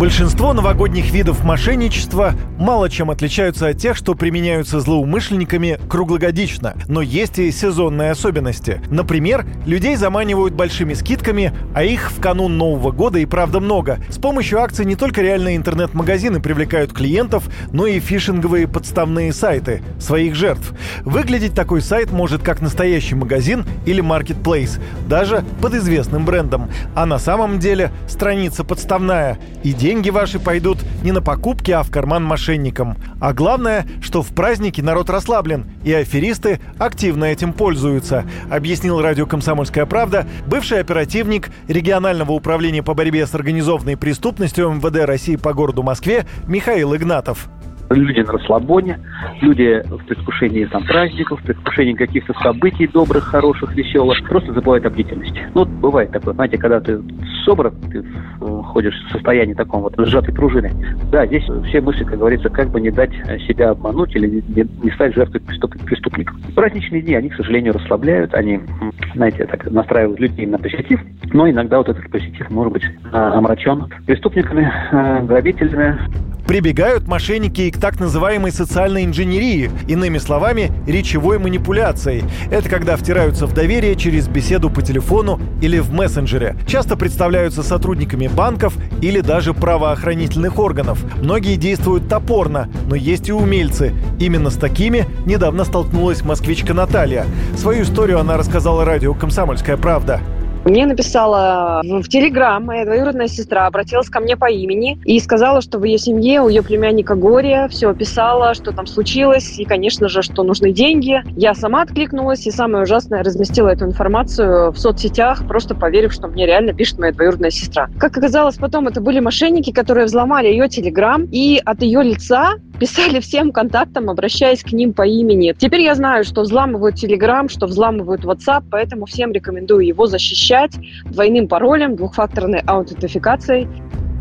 Большинство новогодних видов мошенничества мало чем отличаются от тех, что применяются злоумышленниками круглогодично. Но есть и сезонные особенности. Например, людей заманивают большими скидками, а их в канун Нового года и правда много. С помощью акций не только реальные интернет-магазины привлекают клиентов, но и фишинговые подставные сайты своих жертв. Выглядеть такой сайт может как настоящий магазин или маркетплейс, даже под известным брендом. А на самом деле страница подставная. Идея деньги ваши пойдут не на покупки, а в карман мошенникам. А главное, что в празднике народ расслаблен, и аферисты активно этим пользуются, объяснил радио «Комсомольская правда» бывший оперативник регионального управления по борьбе с организованной преступностью МВД России по городу Москве Михаил Игнатов люди на расслабоне, люди в предвкушении там праздников, в предвкушении каких-то событий добрых, хороших, веселых, просто забывают о бдительности. Ну, бывает такое, знаете, когда ты собран, ты ходишь в состоянии таком вот сжатой пружины. Да, здесь все мысли, как говорится, как бы не дать себя обмануть или не, не стать жертвой преступников. Праздничные дни, они, к сожалению, расслабляют, они, знаете, так настраивают людей на позитив, но иногда вот этот позитив может быть а, омрачен преступниками, а, грабителями, Прибегают мошенники и к так называемой социальной инженерии, иными словами, речевой манипуляцией. Это когда втираются в доверие через беседу по телефону или в мессенджере. Часто представляются сотрудниками банков или даже правоохранительных органов. Многие действуют топорно, но есть и умельцы. Именно с такими недавно столкнулась москвичка Наталья. Свою историю она рассказала радио «Комсомольская правда». Мне написала в Телеграм моя двоюродная сестра, обратилась ко мне по имени и сказала, что в ее семье у ее племянника горе, все описала, что там случилось, и, конечно же, что нужны деньги. Я сама откликнулась, и самое ужасное, разместила эту информацию в соцсетях, просто поверив, что мне реально пишет моя двоюродная сестра. Как оказалось потом, это были мошенники, которые взломали ее Телеграм, и от ее лица писали всем контактам, обращаясь к ним по имени. Теперь я знаю, что взламывают Telegram, что взламывают WhatsApp, поэтому всем рекомендую его защищать двойным паролем, двухфакторной аутентификацией.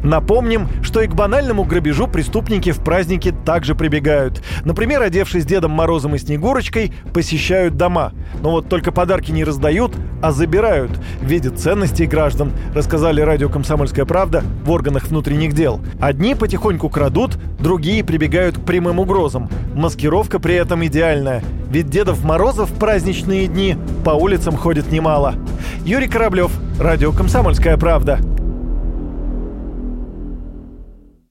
Напомним, что и к банальному грабежу преступники в праздники также прибегают. Например, одевшись Дедом Морозом и Снегурочкой, посещают дома. Но вот только подарки не раздают, а забирают в виде ценностей граждан, рассказали радио «Комсомольская правда» в органах внутренних дел. Одни потихоньку крадут, другие прибегают к прямым угрозам. Маскировка при этом идеальная, ведь Дедов Морозов в праздничные дни по улицам ходит немало. Юрий Кораблев, радио «Комсомольская правда».